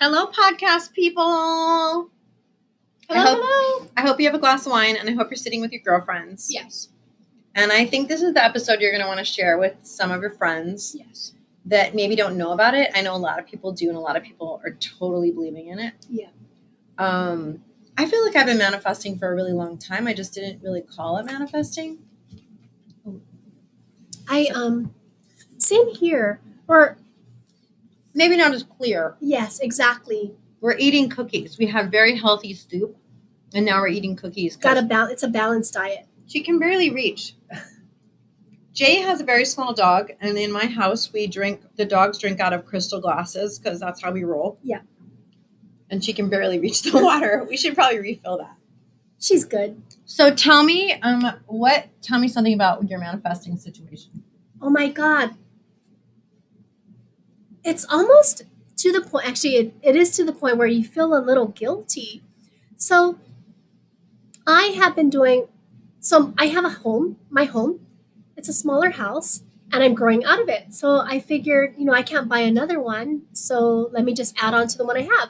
Hello, podcast people. Hello, I hope- hello. I hope you have a glass of wine and I hope you're sitting with your girlfriends. Yes. And I think this is the episode you're going to want to share with some of your friends Yes. that maybe don't know about it. I know a lot of people do, and a lot of people are totally believing in it. Yeah. Um, I feel like I've been manifesting for a really long time. I just didn't really call it manifesting. I um same here. Or Maybe not as clear. yes, exactly. We're eating cookies. We have very healthy soup, and now we're eating cookies. Got a bal- it's a balanced diet. She can barely reach. Jay has a very small dog, and in my house, we drink the dogs drink out of crystal glasses because that's how we roll. Yeah. And she can barely reach the water. We should probably refill that. She's good. So tell me, um, what? Tell me something about your manifesting situation. Oh my god. It's almost to the point actually it, it is to the point where you feel a little guilty. So I have been doing so I have a home, my home. It's a smaller house and I'm growing out of it. So I figured, you know, I can't buy another one, so let me just add on to the one I have.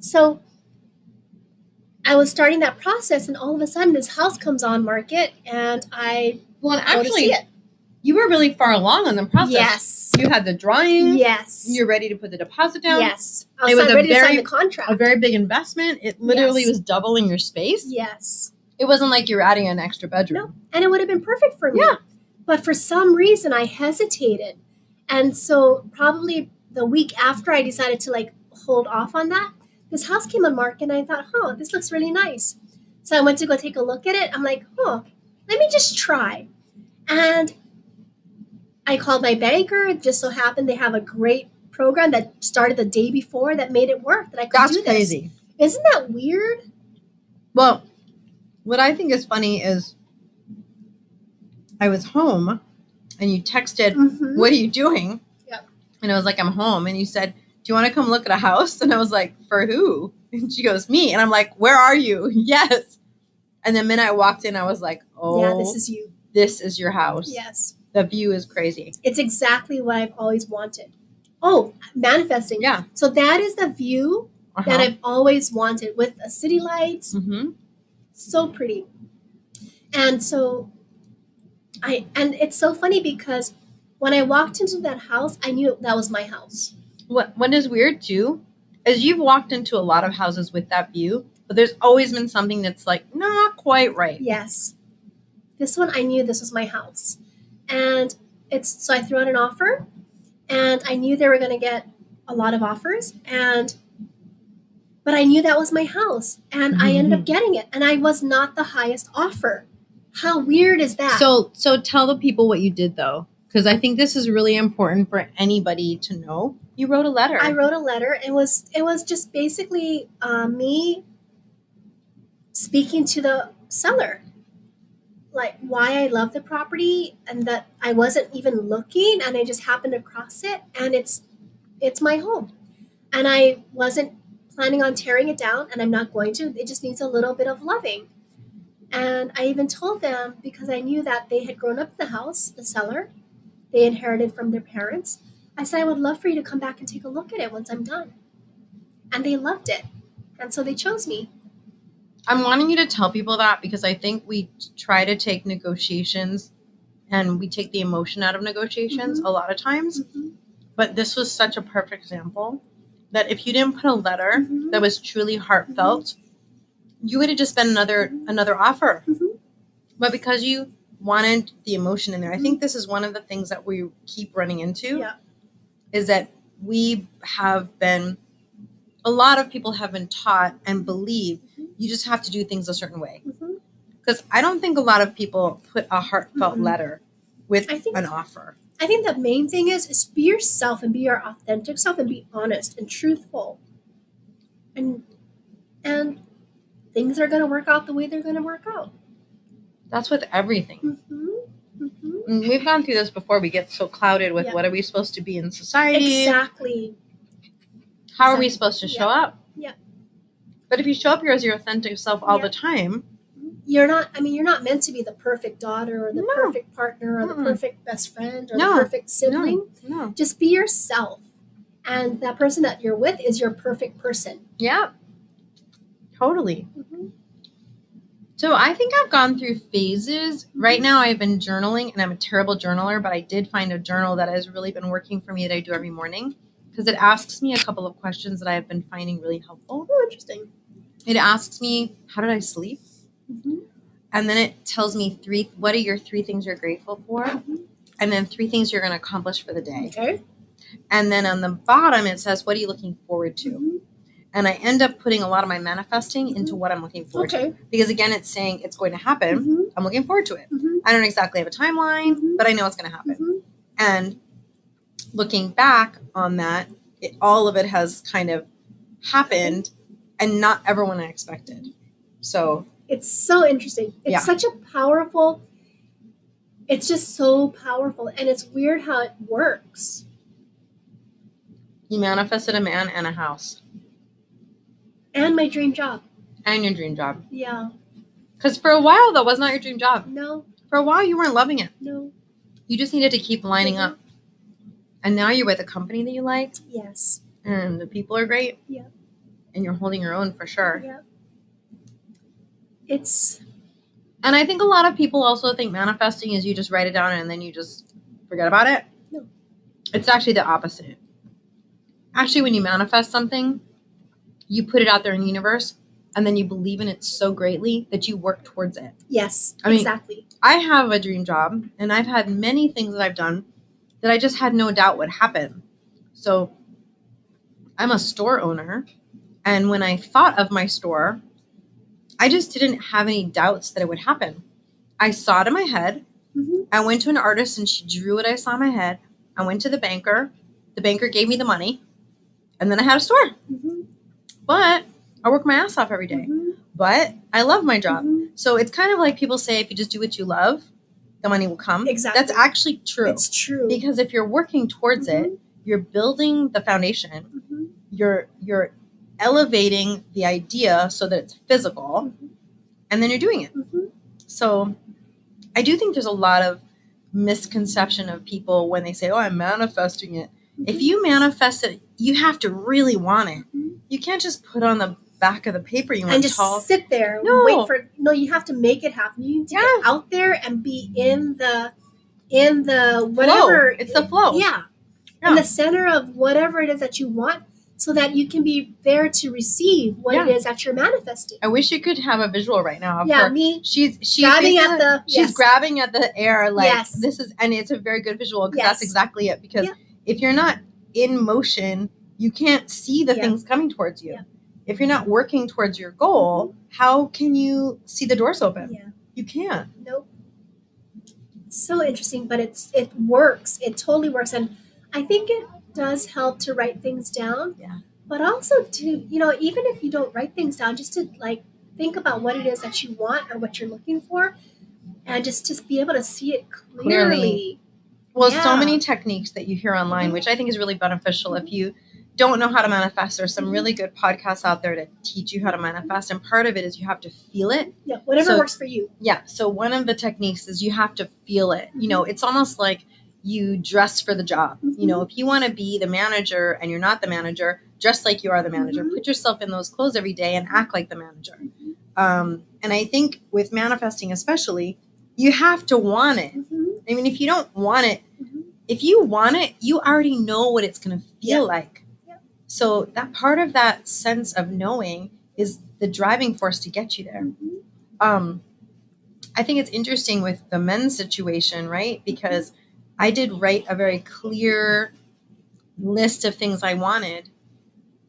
So I was starting that process and all of a sudden this house comes on market and I Well, and go to actually. You were really far along on the process. Yes. You had the drawing. Yes. You're ready to put the deposit down. Yes. I It was, was a ready to sign very- the contract. A very big investment. It literally Yes. was doubling your space. yes. It wasn't like you were adding an extra bedroom. No. And it would have been perfect for me. Yeah. But for some reason I hesitated. And so probably the week after I decided to like hold off on that, this house came on market and I thought, huh, this looks really nice. So I went to go take a look at it. I'm like, oh, let me just try. And I called my banker. It just so happened they have a great program that started the day before that made it work that I could That's do this. crazy. Isn't that weird? Well, what I think is funny is I was home and you texted, Mhm. What are you doing? Yep. And I was like, I'm home. And you said, Do you want to come look at a house? And I was like, For who? And she goes, Me. And I'm like, Where are you? Yes. And the minute I walked in, I was like, Oh, Yeah, this is you. this is your house. Yes. The view is crazy. It's exactly what I've always wanted. Oh, manifesting. Yeah. So that is the view Uh-huh. that I've always wanted with the city lights. hmm So pretty. And so I and it's so funny because when I walked into that house, I knew that was my house. What what is weird too is you've walked into a lot of houses with that view, but there's always been something that's like not quite right. Yes. This one I knew this was my house. And it's so I threw out an offer and I knew they were going to get a lot of offers and but I knew that was my house and I ended up getting it and I was not the highest offer. How weird is that? So so tell the people what you did though, because I think this is really important for anybody to know. You wrote a letter. I wrote a letter. It was it was just basically uh, me speaking to the seller, like why I love the property and that I wasn't even looking and I just happened across it and it's it's my home, and I wasn't planning on tearing it down and I'm not going to. It just needs a little bit of loving. And I even told them because I knew that they had grown up in the house, the seller, they inherited from their parents. I said, I would love for you to come back and take a look at it once I'm done. And they loved it. And so they chose me. I'm wanting you to tell people that because I think we try to take negotiations and we take the emotion out of negotiations Mhm. a lot of times. But this was such a perfect example that if you didn't put a letter Mhm. that was truly heartfelt, you would have just been another another offer. Mhm. But because you wanted the emotion in there, I think this is one of the things that we keep running into. Yeah. Is that we have been a lot of people have been taught and believe. You just have to do things a certain way. Because I don't think a lot of people put a heartfelt Mhm. letter with I think- an offer. I think the main thing is is be yourself and be your authentic self and be honest and truthful. And and things are gonna work out the way they're gonna work out. That's with everything. Mm-hmm. Mm-hmm. We've gone through this before. We get so clouded with Yeah. what are we supposed to be in society? Exactly. How are we supposed to Yeah. show up? Yeah. But if you show up here as your authentic self all Yeah. the time, You're not I mean you're not meant to be the perfect daughter or the No. perfect partner or the Mm-mm. perfect best friend or No. the perfect sibling. no. Just be yourself. and that person that you're with is your perfect person. Yeah. Totally. Mhm. So I think I've gone through phases. Right now I've been journaling and I'm a terrible journaler, but I did find a journal that has really been working for me that I do every morning because it asks me a couple of questions that I have been finding really helpful. Oh, interesting. It asks me, how did I sleep? Mhm. And then it tells me three what are your three things you're grateful for? Mhm. And then three things you're going to accomplish for the day. Okay. And then on the bottom it says what are you looking forward to? Mhm. And I end up putting a lot of my manifesting into what I'm looking forward to. Because again, it's saying it's going to happen. Mhm. I'm looking forward to it. Mhm. I don't exactly have a timeline, but I know it's going to happen. And looking back on that, it, all of it has kind of happened and not everyone I expected. So, It's so interesting. It's Yeah. such a powerful. It's just so powerful, and it's weird how it works. you manifested a man and a house And my dream job. and your dream job. Yeah. Because for a while, that was not your dream job. No. For a while, you weren't loving it. No. You just needed to keep lining Mhm. up. And now you're with a company that you like, Yes. and the people are great. Yeah. And you're holding your own for sure. Yeah. It's And I think a lot of people also think manifesting is you just write it down and then you just forget about it. No. It's actually the opposite. Actually, when you manifest something, you put it out there in the universe and then you believe in it so greatly that you work towards it. yes. I mean- exactly. I have a dream job and I've had many things that I've done that I just had no doubt would happen. So I'm a store owner. And when I thought of my store, I just didn't have any doubts that it would happen. I saw it in my head. hmm I went to an artist and she drew what I saw in my head. I went to the banker. The banker gave me the money. And then I had a store. hmm But I work my ass off every day. hmm But I love my job. hmm So it's kind of like people say if you just do what you love, the money will come. Exactly. That's actually true. It's true. because if you're working towards it, Mhm. you're building the foundation. Mhm. You're you're elevating the idea so that it's physical Mhm. and then you're doing it. Mhm. So I do think there's a lot of misconception of people when they say, "Oh, I'm manifesting it." If you manifest it, you have to really want it. Mhm. You can't just put on the back of the paper you want and just tall. sit there and No. wait for no you have to make it happen you need to Yeah. get out there and be in the in the whatever It's the flow. yeah, Yeah. in the center of whatever it is that you want so that you can be there to receive what it Yeah. is that you're manifesting I wish you could have a visual right now yeah her. me She's she's grabbing at the she's yes. grabbing at the air like Yes. this is and it's a very good visual because Yes. that's exactly it because if you're not in motion you can't see the things coming towards you Yeah. If you're not working towards your goal how can you see the doors open yeah you can't Nope. So interesting, but it's it works. It totally works, and I think it does help to write things down. Yeah. But also to you know, even if you don't write things down, just to like think about what it is that you want or what you're looking for, and just to be able to see it clearly. Clearly. well so many techniques that you hear online Mhm. which i think is really beneficial if you don't know how to manifest there's some really mm-hmm. good podcasts out there to teach you how to manifest and part of it is you have to feel it Yeah, whatever So- works for you. Yeah. So one of the techniques is you have to feel it. You know, mm-hmm. it's almost like you dress for the job. You know, mm-hmm. if you want to be the manager and you're not the manager, dress like you are the manager. Mhm. Put yourself in those clothes every day and act like the manager. Um, and I think with manifesting, especially, you have to want it. I mean, if you don't want it, if you want it, you already know what it's going to feel Yeah. like. So that part of that sense of knowing is the driving force to get you there. Mhm. um i think it's interesting with the men's situation right? Because i did write a very clear list of things i wanted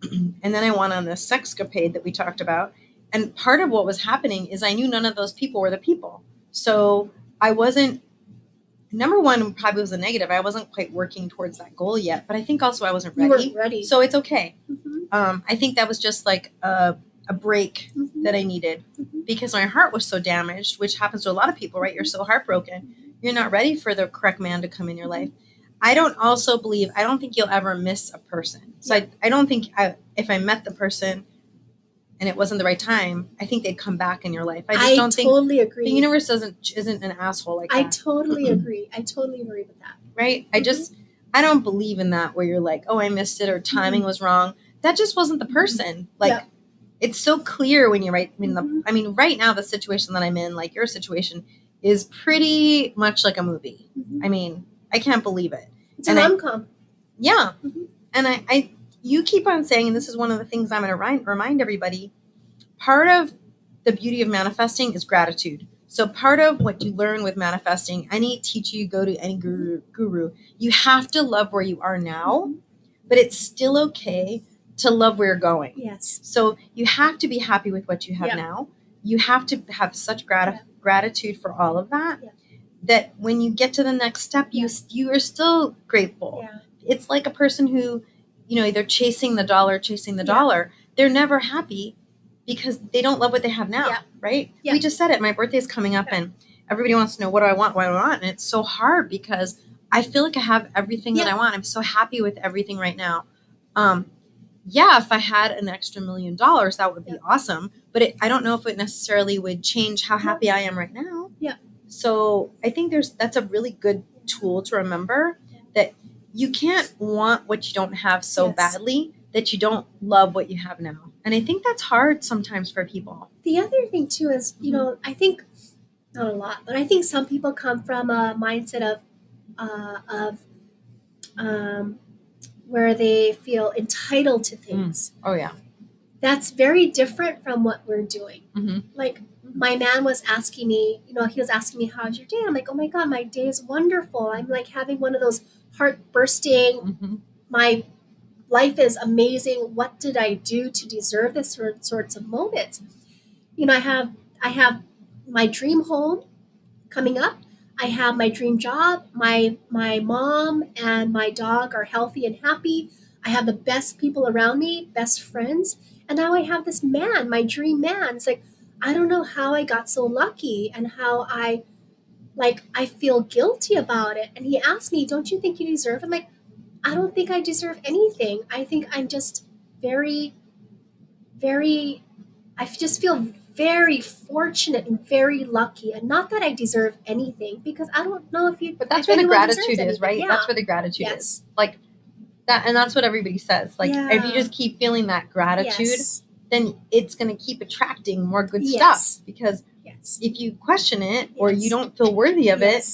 and then i went on this sexcapade that we talked about and part of what was happening is i knew none of those people were the people. So i wasn't number one probably was a negative i wasn't quite working towards that goal yet but i think also i wasn't ready. You weren't ready. so it's okay Mhm, um, i think that was just like a, a break mhm, that I needed Mhm. because my heart was so damaged, which happens to a lot of people, right? You're so heartbroken. You're not ready for the correct man to come in your life. I don't also believe, I don't think you'll ever miss a person. So I, I don't think I, if I met the person and it wasn't the right time, I think they'd come back in your life. I just don't think totally agree. the universe doesn't, isn't an asshole like I that, totally agree. I totally agree with that. right? I just, mm-hmm. I don't believe in that where you're like, oh, I missed it or mm-hmm. timing was wrong. That just wasn't the mm-hmm. person. Like, it's so clear when you write. I mean, the, Mhm. I mean, right now the situation that I'm in, like your situation, is pretty much like a movie. I mean, I can't believe it. It's a and I- rom com. Yeah. And I, I, you keep on saying, and this is one of the things I'm going to remind, remind everybody part of the beauty of manifesting is gratitude. So, part of what you learn with manifesting, any teacher you go to, any guru, guru, you have to love where you are now, mm-hmm. but it's still okay to love where you're going. Yes. So, you have to be happy with what you have Yeah. now. You have to have such grat- Yeah. gratitude for all of that. Yeah. That when you get to the next step, you you are still grateful it's like a person who, you know, they're chasing the dollar, chasing the Yeah. dollar. They're never happy because they don't love what they have now, Yeah. right? Yeah. We just said it. My birthday's coming up, and everybody wants to know what do I want, what do I want, and it's so hard because I feel like I have everything that I want. I'm so happy with everything right now. Um, yeah, if I had an extra million dollars, that would be awesome. But it, I don't know if it necessarily would change how happy I am right now. Yeah. So I think there's that's a really good tool to remember that you can't want what you don't have so Yes. badly that you don't love what you have now. And I think that's hard sometimes for people. The other thing too is, you know, I think not a lot, but I think some people come from a mindset of uh, of um, where they feel entitled to things. Oh yeah. That's very different from what we're doing. Mhm. Like my man was asking me, you know, he was asking me, "How's your day?" I'm like, "Oh my god, my day is wonderful. I'm like having one of those heart bursting hmm my life is amazing. What did I do to deserve this sort, sorts of moments? You know, I have I have my dream home coming up. I have my dream job. My my mom and my dog are healthy and happy. I have the best people around me, best friends, and now I have this man, my dream man. It's like I don't know how I got so lucky and how I like I feel guilty about it. And he asked me, "Don't you think you deserve?" I'm like, I don't think I deserve anything. I think I'm just very, very, I just feel very fortunate and very lucky. And not that I deserve anything because I don't know if you, But that's where the gratitude is, right? Yeah. That's where the gratitude is. Like that and that's what everybody says. Like if you just keep feeling that gratitude, Yes. then it's gonna keep attracting more good Yes. stuff. Because Yes. If you question it or Yes. you don't feel worthy of it,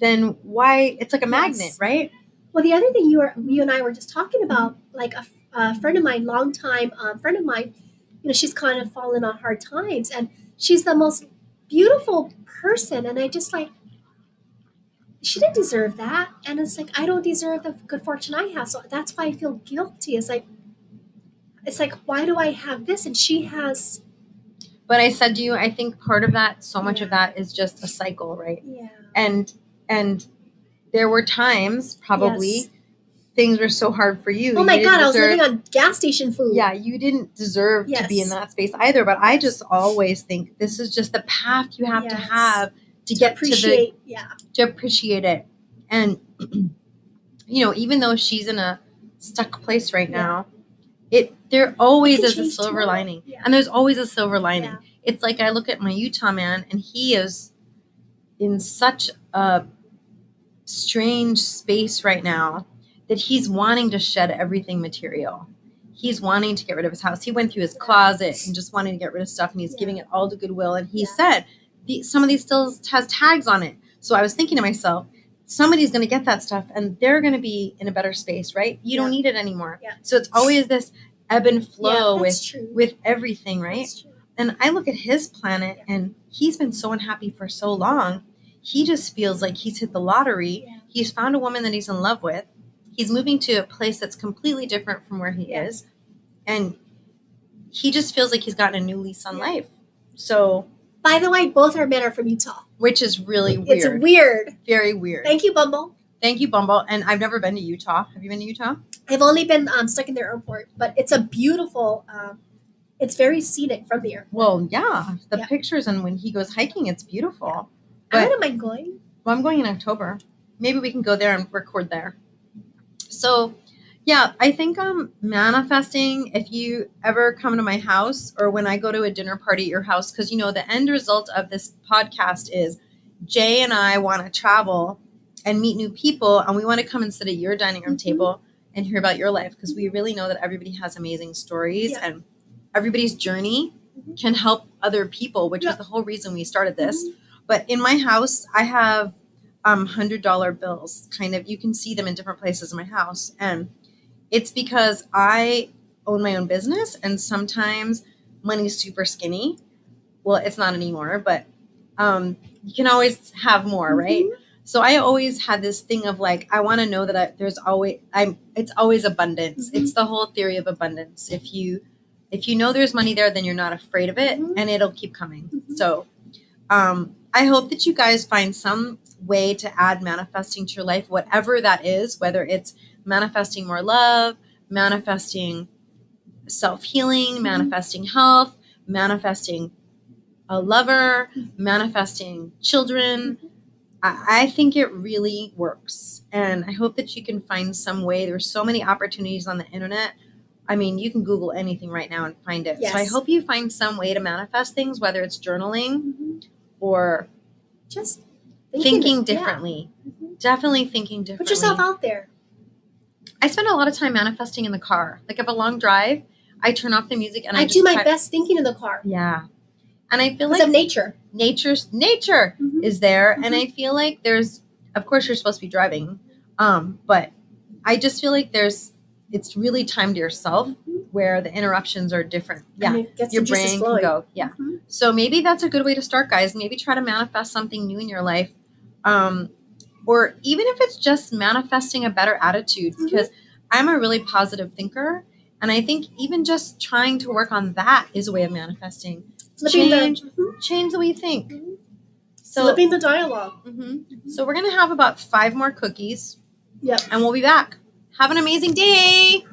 then why it's like a magnet, right? Well, the other thing you were, you and I were just talking about, like a, a friend of mine, long time um, friend of mine, you know, she's kind of fallen on hard times, and she's the most beautiful person, and I just like, she didn't deserve that, and it's like I don't deserve the good fortune I have, so that's why I feel guilty. It's like, it's like, why do I have this, and she has, But I said to you, I think part of that, so much of that is just a cycle, right? yeah, And and there were times probably Yes. things were so hard for you. Oh you my god, I was living on gas station food. Yeah, you didn't deserve to be in that space either. But I just always think this is just the path you have to have to to get to the appreciate. yeah, to appreciate it. And you know, even though she's in a stuck place right Yeah. It there always is a silver tomorrow. lining. Yeah. And there's always a silver lining. Yeah. It's like I look at my Utah man and he is in such a strange space right now that he's wanting to shed everything material. He's wanting to get rid of his house. He went through his closet and just wanting to get rid of stuff and he's Yeah. giving it all to Goodwill. And he said, the, some of these still has tags on it. So I was thinking to myself, somebody's going to get that stuff and they're going to be in a better space, right? You don't need it anymore. Yeah. So it's always this ebb and flow yeah, with true. with everything, right? And I look at his planet and he's been so unhappy for so long. He just feels like he's hit the lottery. Yeah. He's found a woman that he's in love with. He's moving to a place that's completely different from where he Yeah. is. And he just feels like he's gotten a new lease on Yeah. life. So, By the way, both our men are from Utah. Which is really weird. It's weird. Very weird. Thank you, Bumble. Thank you, Bumble. And I've never been to Utah. Have you been to Utah? I've only been um, stuck in their airport, but it's a beautiful. Um, it's very scenic from the airport. Well, yeah. The Yeah. pictures and when he goes hiking, it's beautiful. I don't mind going. Well, I'm going in October. Maybe we can go there and record there. So, yeah, I think um manifesting if you ever come to my house or when I go to a dinner party at your house cuz you know the end result of this podcast is Jay and I want to travel and meet new people and we want to come and sit at your dining room Mhm. table and hear about your life because we really know that everybody has amazing stories Yeah. and everybody's journey Mhm. can help other people which Yeah. is the whole reason we started this but in my house i have um hundred dollar bills kind of you can see them in different places in my house and it's because i own my own business and sometimes money's super skinny well it's not anymore but um you can always have more right Mhm. so I always had this thing of like I want to know that I, there's always I'm it's always abundance. Mhm. It's the whole theory of abundance. If you if you know there's money there, then you're not afraid of it Mhm. and it'll keep coming. Mhm. So um I hope that you guys find some way to add manifesting to your life, whatever that is, whether it's manifesting more love, manifesting self healing, Mhm. manifesting health, manifesting a lover, manifesting children. I, think it really works. And I hope that you can find some way. There's so many opportunities on the internet. I mean, you can Google anything right now and find it. So I hope you find some way to manifest things, whether it's journaling Mhm. or Just thinking, yeah. differently. Mhm. Definitely thinking differently. Put yourself out there. I spend a lot of time manifesting in the car. Like if a long drive, I turn off the music and I, I, do my best thinking in the car Yeah. And I feel like of nature. nature's nature Mhm. is there and Mhm. i feel like there's of course you're supposed to be driving um but i just feel like there's it's really time to yourself Mhm. where the interruptions are different yeah And it gets your brain can go yeah Mhm. so maybe that's a good way to start guys maybe try to manifest something new in your life um or even if it's just manifesting a better attitude Mhm. because i'm a really positive thinker and i think even just trying to work on that is a way of manifesting Flipping change the mhm. change the way you think Mhm. so flipping the dialogue. hmm So we're gonna have about five more cookies, Yep. and we'll be back. Have an amazing day.